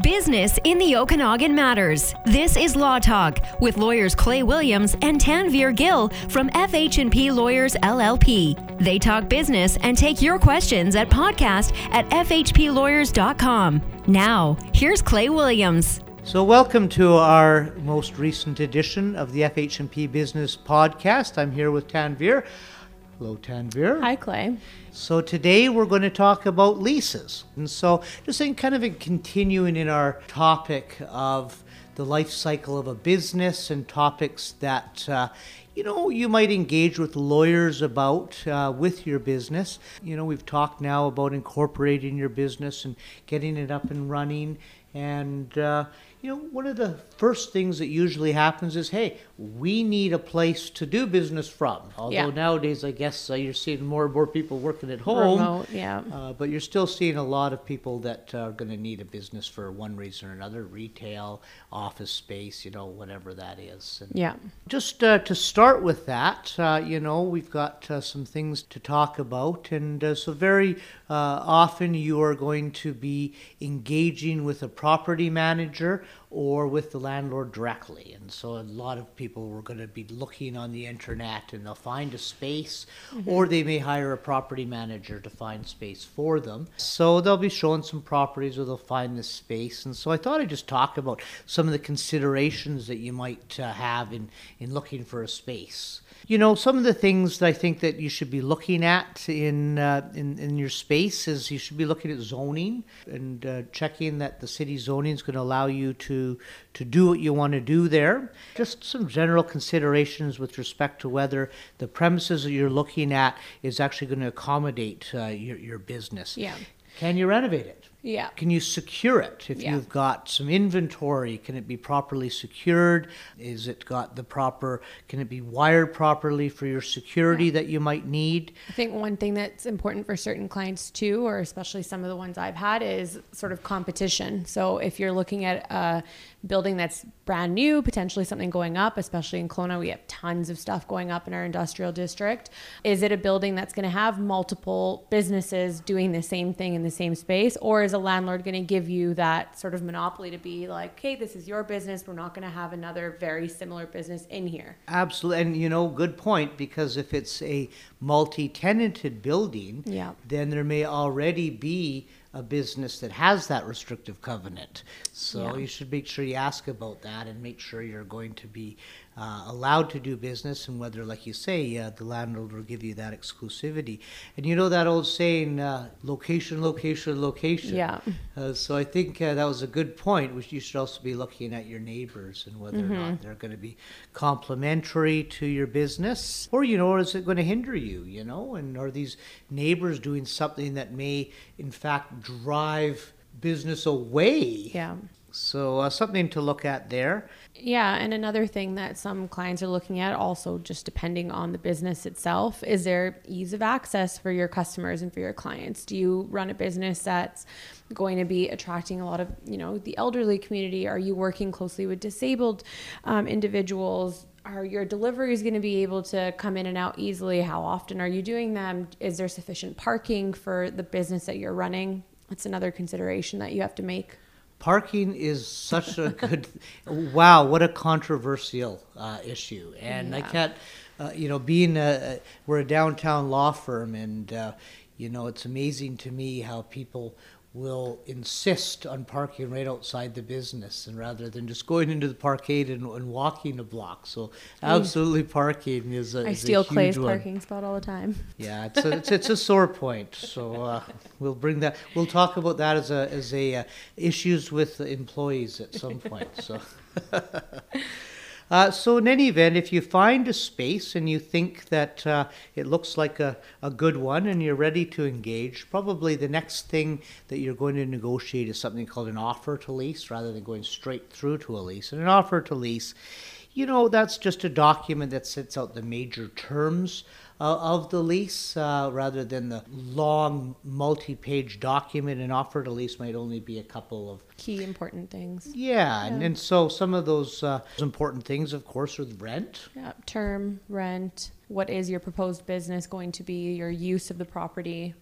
Business in the Okanagan matters. This is Law Talk with lawyers Clay Williams and Tanvir Gill from FH&P Lawyers LLP. They talk business and take your questions at podcast at fhplawyers.com. Now, here's Clay Williams. So, welcome to our most recent edition of the FH&P Business Podcast. I'm here with Tanvir. Hello, Tanvir. Hi, Clay. So, today we're going to talk about leases. And so, just in kind of in continuing in our topic of the life cycle of a business and topics that uh, you know you might engage with lawyers about uh, with your business you know we've talked now about incorporating your business and getting it up and running and uh, you know, one of the first things that usually happens is, hey, we need a place to do business from. Although Yeah. nowadays, I guess uh, you're seeing more and more people working at home. Remote, yeah. Uh, but you're still seeing a lot of people that are going to need a business for one reason or another retail, office space, you know, whatever that is. And Yeah. just uh, to start with that, uh, you know, we've got uh, some things to talk about. And uh, so, very uh, often, you are going to be engaging with a property manager or with the landlord directly. And so, a lot of people are going to be looking on the internet and they'll find a space, or they may hire a property manager to find space for them. So, they'll be showing some properties or they'll find this space. And so, I thought I'd just talk about some of the considerations that you might uh, have in, in looking for a space. You know, some of the things that I think that you should be looking at in uh, in, in your space is you should be looking at zoning and uh, checking that the city zoning is going to allow you to to do what you want to do there. Just some general considerations with respect to whether the premises that you're looking at is actually going to accommodate uh, your your business. Yeah. Can you renovate it? Yeah. Can you secure it? If Yeah. you've got some inventory, can it be properly secured? Is it got the proper, can it be wired properly for your security that you might need? I think one thing that's important for certain clients too, or especially some of the ones I've had, is sort of competition. So if you're looking at a building that's brand new, potentially something going up, especially in Kelowna, we have tons of stuff going up in our industrial district. Is it a building that's going to have multiple businesses doing the same thing in the same space, or is a landlord going to give you that sort of monopoly to be like, "Hey, this is your business. We're not going to have another very similar business in here." Absolutely. And, you know, good point, because if it's a multi tenanted building, Yeah. then there may already be a business that has that restrictive covenant. So Yeah. you should make sure you ask about that and make sure you're going to be uh, allowed to do business and whether, like you say, uh, the landlord will give you that exclusivity. And you know that old saying, uh, location, location, location. Yeah. Uh, so I think uh, that was a good point, which you should also be looking at your neighbors and whether or not they're going to be complementary to your business, or you know, is it going to hinder you? You know, and are these neighbors doing something that may, in fact, drive business away? Yeah. So uh, something to look at there. Yeah, and another thing that some clients are looking at, also just depending on the business itself, is there ease of access for your customers and for your clients? Do you run a business that's going to be attracting a lot of, you know, the elderly community? Are you working closely with disabled um, individuals? Are your deliveries going to be able to come in and out easily? How often are you doing them? Is there sufficient parking for the business that you're running? That's another consideration that you have to make. Parking is such a good. wow, what a controversial uh, issue, and I can't. Uh, you know, being a, we're a downtown law firm, and uh, you know, it's amazing to me how people will insist on parking right outside the business, and rather than just going into the parkade and, and walking a block. So, absolutely, parking is a. I is a steal Clay's one. parking spot all the time. Yeah, it's a, it's, it's a sore point. So uh, we'll bring that. We'll talk about that as a as a uh, issues with the employees at some point. So. Uh, so in any event, if you find a space and you think that uh, it looks like a, a good one and you're ready to engage, probably the next thing that you're going to negotiate is something called an offer to lease rather than going straight through to a lease. And an offer to lease, you know, that's just a document that sets out the major terms uh, of the lease uh, rather than the long multi-page document. An offer to lease might only be a couple of Key important things. yeah, And, Yeah. and so some of those uh, important things, of course, are the rent. Yeah, term, rent, what is your proposed business going to be, your use of the property.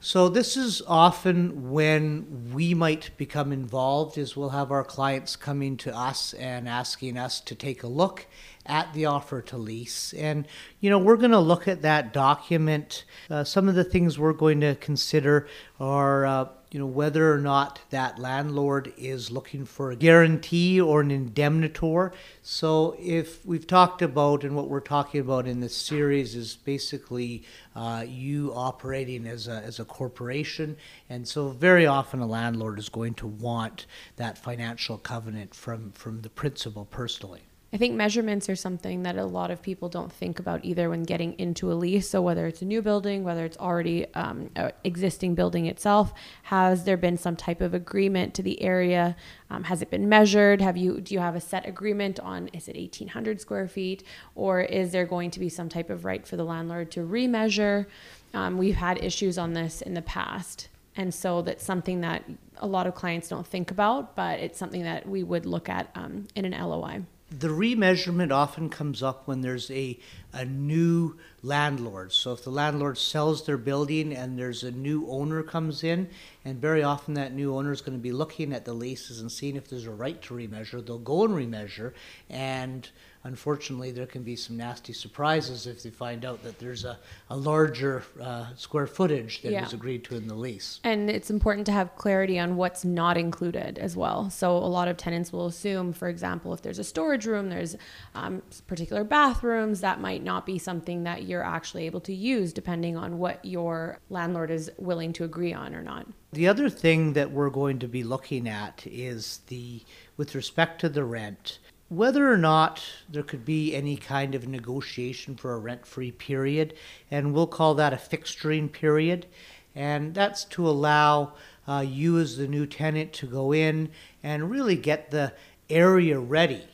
So this is often when we might become involved is we'll have our clients coming to us and asking us to take a look at the offer to lease. And, you know, we're going to look at that document. Uh, some of the things we're going to consider are, uh, you know, whether or not that landlord is looking for a guarantee or an indemnitor. So, if we've talked about, and what we're talking about in this series is basically uh, you operating as a, as a corporation. And so, very often, a landlord is going to want that financial covenant from, from the principal personally. I think measurements are something that a lot of people don't think about either when getting into a lease. So whether it's a new building, whether it's already um, existing building itself, has there been some type of agreement to the area? Um, has it been measured? Have you do you have a set agreement on is it 1,800 square feet, or is there going to be some type of right for the landlord to remeasure? Um, we've had issues on this in the past. And so that's something that a lot of clients don't think about, but it's something that we would look at um, in an LOI the remeasurement often comes up when there's a, a new landlord. So if the landlord sells their building and there's a new owner comes in, and very often that new owner is going to be looking at the leases and seeing if there's a right to remeasure, they'll go and remeasure and unfortunately, there can be some nasty surprises if they find out that there's a, a larger uh, square footage than yeah. was agreed to in the lease. And it's important to have clarity on what's not included as well. So, a lot of tenants will assume, for example, if there's a storage room, there's um, particular bathrooms, that might not be something that you're actually able to use depending on what your landlord is willing to agree on or not. The other thing that we're going to be looking at is the, with respect to the rent, whether or not there could be any kind of negotiation for a rent free period, and we'll call that a fixturing period. And that's to allow uh, you, as the new tenant, to go in and really get the area ready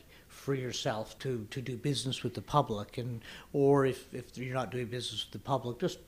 for yourself to, to do business with the public. And or if, if you're not doing business with the public just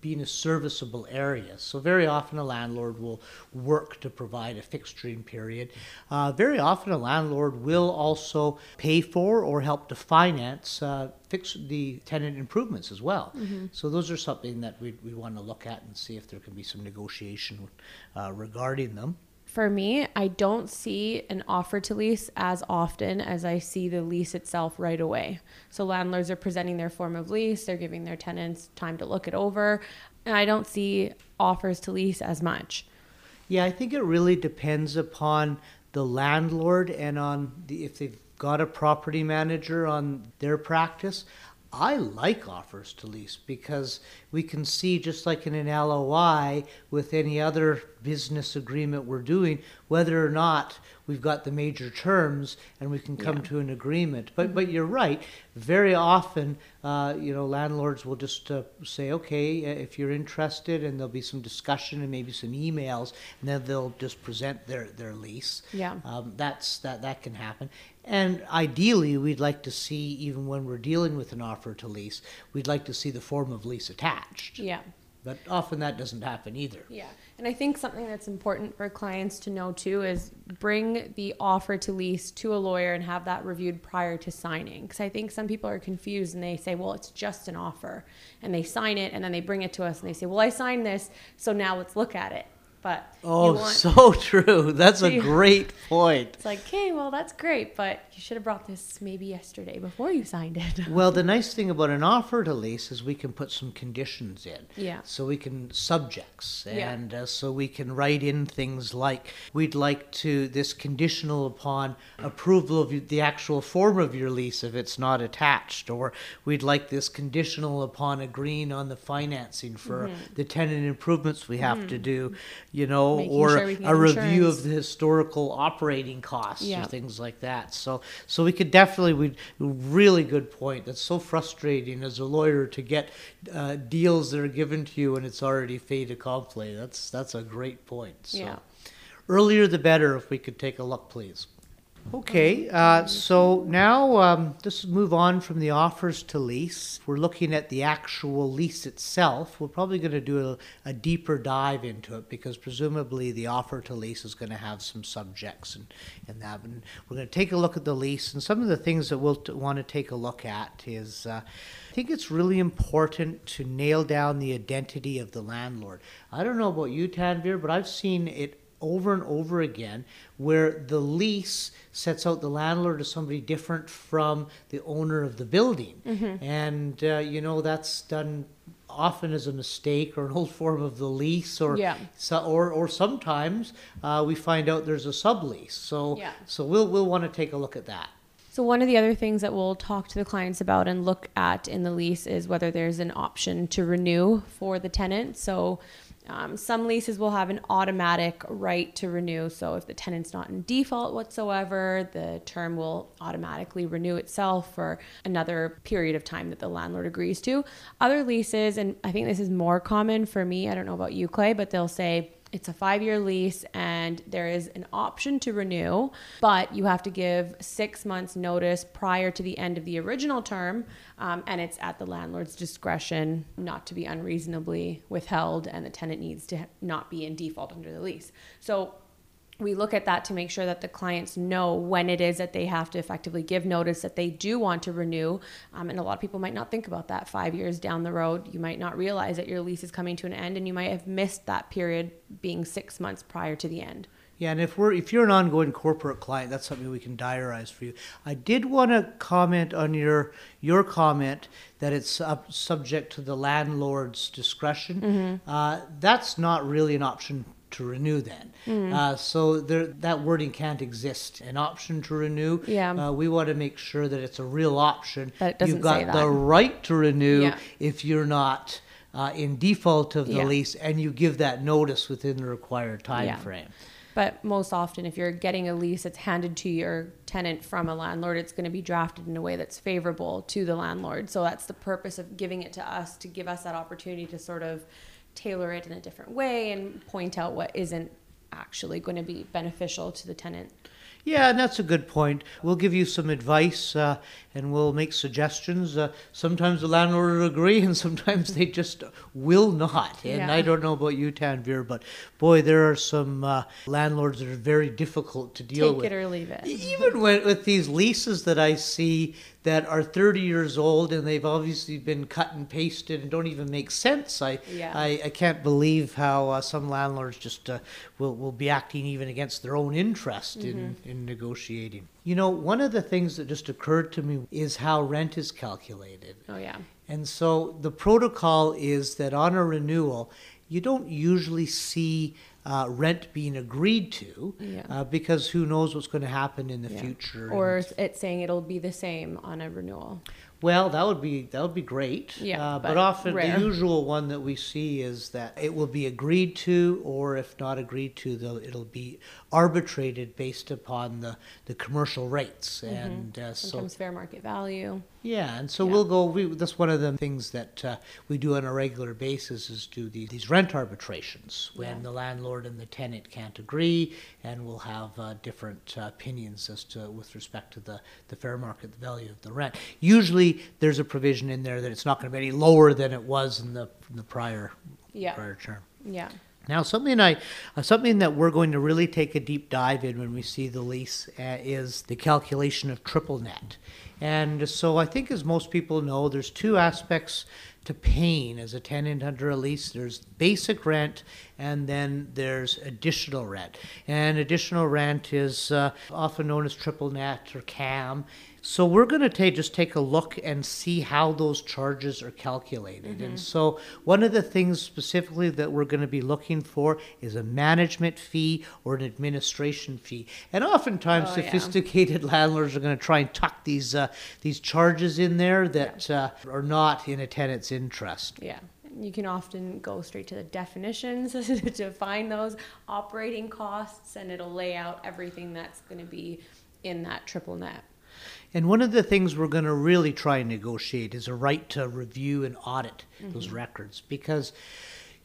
be in a serviceable area. So very often a landlord will work to provide a fixturing period. Uh, very often a landlord will also pay for or help to finance uh, fix the tenant improvements as well. Mm-hmm. so those are something that we, we want to look at and see if there can be some negotiation uh, regarding them for me, I don't see an offer to lease as often as I see the lease itself right away. So landlords are presenting their form of lease, they're giving their tenants time to look it over, and I don't see offers to lease as much. Yeah, I think it really depends upon the landlord and on the, if they've got a property manager on their practice. I like offers to lease because we can see, just like in an LOI with any other business agreement we're doing, whether or not we've got the major terms and we can come yeah. to an agreement. But but you're right. Very often, uh, you know, landlords will just uh, say, okay, if you're interested, and there'll be some discussion and maybe some emails, and then they'll just present their their lease. Yeah, um, that's that that can happen. And ideally, we'd like to see, even when we're dealing with an offer to lease, we'd like to see the form of lease attached. Yeah. But often that doesn't happen either. Yeah. And I think something that's important for clients to know too is bring the offer to lease to a lawyer and have that reviewed prior to signing. Because I think some people are confused and they say, well, it's just an offer. And they sign it and then they bring it to us and they say, well, I signed this, so now let's look at it. But oh, want, so true. That's a great point. It's like, okay, well, that's great, but you should have brought this maybe yesterday before you signed it. well, the nice thing about an offer to lease is we can put some conditions in. Yeah. So we can subjects, and yeah. uh, so we can write in things like we'd like to this conditional upon approval of the actual form of your lease if it's not attached, or we'd like this conditional upon agreeing on the financing for mm-hmm. the tenant improvements we have mm-hmm. to do you know, Making or sure a review of the historical operating costs yeah. or things like that. So, so we could definitely, we really good point. That's so frustrating as a lawyer to get uh, deals that are given to you and it's already fait accompli. That's that's a great point. So. Yeah. Earlier the better. If we could take a look, please. Okay, uh, so now um, let's move on from the offers to lease. We're looking at the actual lease itself. We're probably going to do a, a deeper dive into it because presumably the offer to lease is going to have some subjects and, and that. And we're going to take a look at the lease and some of the things that we'll t- want to take a look at is uh, I think it's really important to nail down the identity of the landlord. I don't know about you, Tanvir, but I've seen it over and over again where the lease sets out the landlord as somebody different from the owner of the building. And, uh, you know, that's done often as a mistake or an old form of the lease or Yeah. so, or, or sometimes uh, we find out there's a sublease. So, Yeah. so we'll, we'll want to take a look at that. So one of the other things that we'll talk to the clients about and look at in the lease is whether there's an option to renew for the tenant. So um, some leases will have an automatic right to renew. So if the tenant's not in default whatsoever, the term will automatically renew itself for another period of time that the landlord agrees to. Other leases, and I think this is more common for me, I don't know about you, Clay, but they'll say it's a five year lease and there is an option to renew, but you have to give six months notice prior to the end of the original term. Um, and it's at the landlord's discretion not to be unreasonably withheld, and the tenant needs to not be in default under the lease. So we look at that to make sure that the clients know when it is that they have to effectively give notice that they do want to renew. Um, and a lot of people might not think about that five years down the road. You might not realize that your lease is coming to an end and you might have missed that period being six months prior to the end. Yeah, and if we're if you're an ongoing corporate client, that's something we can diarize for you. I did want to comment on your your comment that it's up, subject to the landlord's discretion. Mm-hmm. Uh, that's not really an option to renew then. Mm-hmm. Uh, so there, that wording can't exist. An option to renew. Yeah. Uh, we want to make sure that it's a real option. That it doesn't You've got the right to renew Yeah. if you're not. Uh, in default of the Yeah. lease, and you give that notice within the required time Yeah. frame. But most often, if you're getting a lease that's handed to your tenant from a landlord, it's going to be drafted in a way that's favorable to the landlord. So that's the purpose of giving it to us to give us that opportunity to sort of tailor it in a different way and point out what isn't actually going to be beneficial to the tenant. Yeah, and that's a good point. We'll give you some advice uh, and we'll make suggestions. Uh, sometimes the landlord will agree, and sometimes they just will not. And Yeah. I don't know about you, Tanvir, but boy, there are some uh, landlords that are very difficult to deal Take with. Take it or leave it. Even when, with these leases that I see that are 30 years old and they've obviously been cut and pasted and don't even make sense, I Yeah. I, I can't believe how uh, some landlords just uh, will, will be acting even against their own interest in, in negotiating. You know, one of the things that just occurred to me is how rent is calculated. Oh, yeah. And so the protocol is that on a renewal, you don't usually see uh, rent being agreed to Yeah. uh, because who knows what's going to happen in the Yeah. future. Or and- it's saying it'll be the same on a renewal. well, that would be that would be great. Yeah, uh, but, but often rare. the usual one that we see is that it will be agreed to, or if not agreed to, though it'll be arbitrated based upon the, the commercial rates. And uh, so Mm-hmm. Sometimes fair market value. Yeah, and so Yeah. we'll go. We, that's one of the things that uh, we do on a regular basis is do these, these rent arbitrations when Yeah. the landlord and the tenant can't agree, and we'll have uh, different uh, opinions as to with respect to the, the fair market value of the rent. Usually, there's a provision in there that it's not going to be any lower than it was in the in the prior Yeah. prior term. Yeah. Now, something I, uh, something that we're going to really take a deep dive in when we see the lease uh, is the calculation of triple net. And so, I think, as most people know, there's two aspects to paying as a tenant under a lease. There's basic rent, and then there's additional rent. And additional rent is uh, often known as triple net or CAM. So we're going to take, just take a look and see how those charges are calculated. And so one of the things specifically that we're going to be looking for is a management fee or an administration fee. And oftentimes Oh, yeah. sophisticated landlords are going to try and tuck these uh, these charges in there that uh, are not in a tenant's interest. Yeah. You can often go straight to the definitions to find those operating costs, and it'll lay out everything that's going to be in that triple net. And one of the things we're going to really try and negotiate is a right to review and audit those records because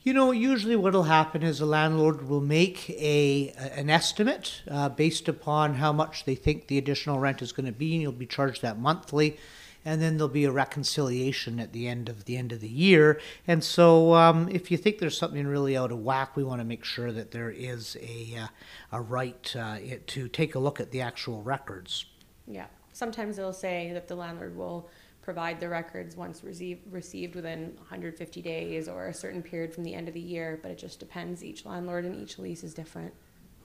You know, usually what'll happen is the landlord will make a an estimate uh, based upon how much they think the additional rent is going to be, and you'll be charged that monthly. And then there'll be a reconciliation at the end of the end of the year. And so, um, if you think there's something really out of whack, we want to make sure that there is a uh, a right uh, to take a look at the actual records. Yeah. Sometimes they'll say that the landlord will provide the records once received received within 150 days or a certain period from the end of the year, but it just depends. Each landlord and each lease is different.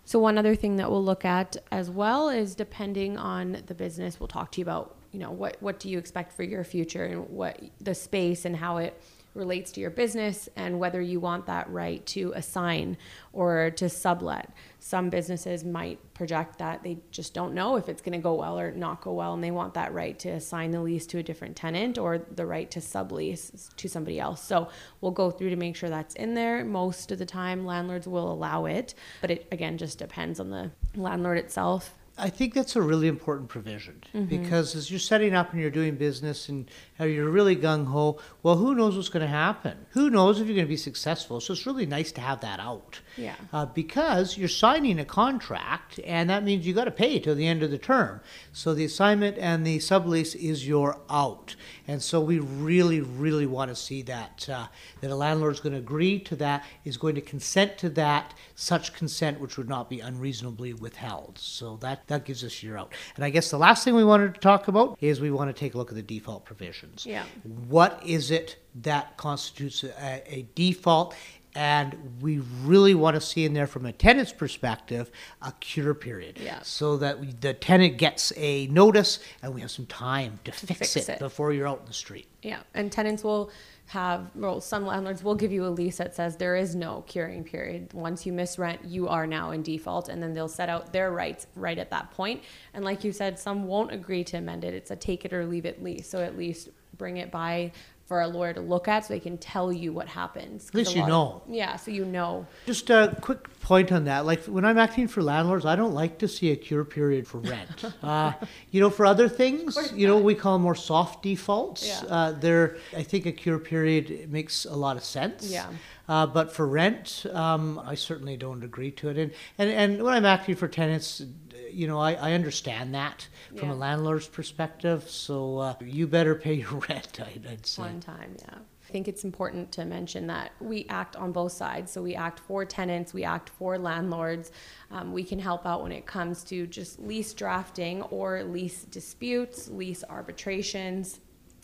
So one other thing that we'll look at as well is depending on the business, we'll talk to you about, you know, what what do you expect for your future and what the space and how it relates to your business and whether you want that right to assign or to sublet. Some businesses might project that they just don't know if it's going to go well or not go well, and they want that right to assign the lease to a different tenant or the right to sublease to somebody else. So we'll go through to make sure that's in there. Most of the time, landlords will allow it, but it again just depends on the landlord itself I think that's a really important provision mm-hmm. because as you're setting up and you're doing business and you're really gung ho, well, who knows what's going to happen? Who knows if you're going to be successful? So it's really nice to have that out. Yeah. Uh, because you're signing a contract and that means you got to pay till the end of the term. So the assignment and the sublease is your out. And so we really, really want to see that uh, that a landlord is going to agree to that, is going to consent to that, such consent which would not be unreasonably withheld. So that that gives us your out. And I guess the last thing we wanted to talk about is we want to take a look at the default provisions. Yeah. What is it that constitutes a, a default? and we really want to see in there from a tenant's perspective a cure period yeah. so that we, the tenant gets a notice and we have some time to, to fix, fix it, it, before you're out in the street yeah and tenants will have well some landlords will give you a lease that says there is no curing period once you miss rent you are now in default and then they'll set out their rights right at that point. point and like you said some won't agree to amend it it's a take it or leave it lease so at least bring it by for a lawyer to look at so they can tell you what happens. At least you know. Of, yeah, so you know. Just a quick point on that. Like when I'm acting for landlords, I don't like to see a cure period for rent. uh, you know, for other things, you know, we call them more soft defaults. Yeah. Uh, there, I think a cure period makes a lot of sense. Yeah. Uh, but for rent, um, I certainly don't agree to it. And, and and when I'm acting for tenants, you know, I, I understand that from Yeah. a landlord's perspective. So uh, you better pay your rent, I'd, I'd say. One time, yeah. I think it's important to mention that we act on both sides. So we act for tenants, we act for landlords. Um, we can help out when it comes to just lease drafting or lease disputes, lease arbitrations,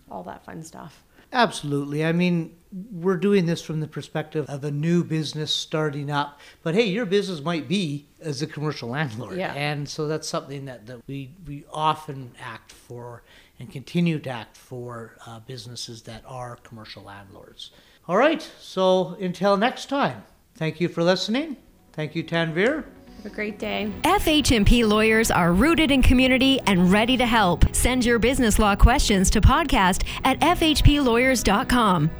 all that fun stuff. Absolutely. I mean, we're doing this from the perspective of a new business starting up. But hey, your business might be as a commercial landlord. Yeah. And so that's something that, that we, we often act for and continue to act for uh, businesses that are commercial landlords. All right. So until next time, thank you for listening. Thank you, Tanvir. Have a great day. FH&P lawyers are rooted in community and ready to help. Send your business law questions to podcast at fhplawyers.com.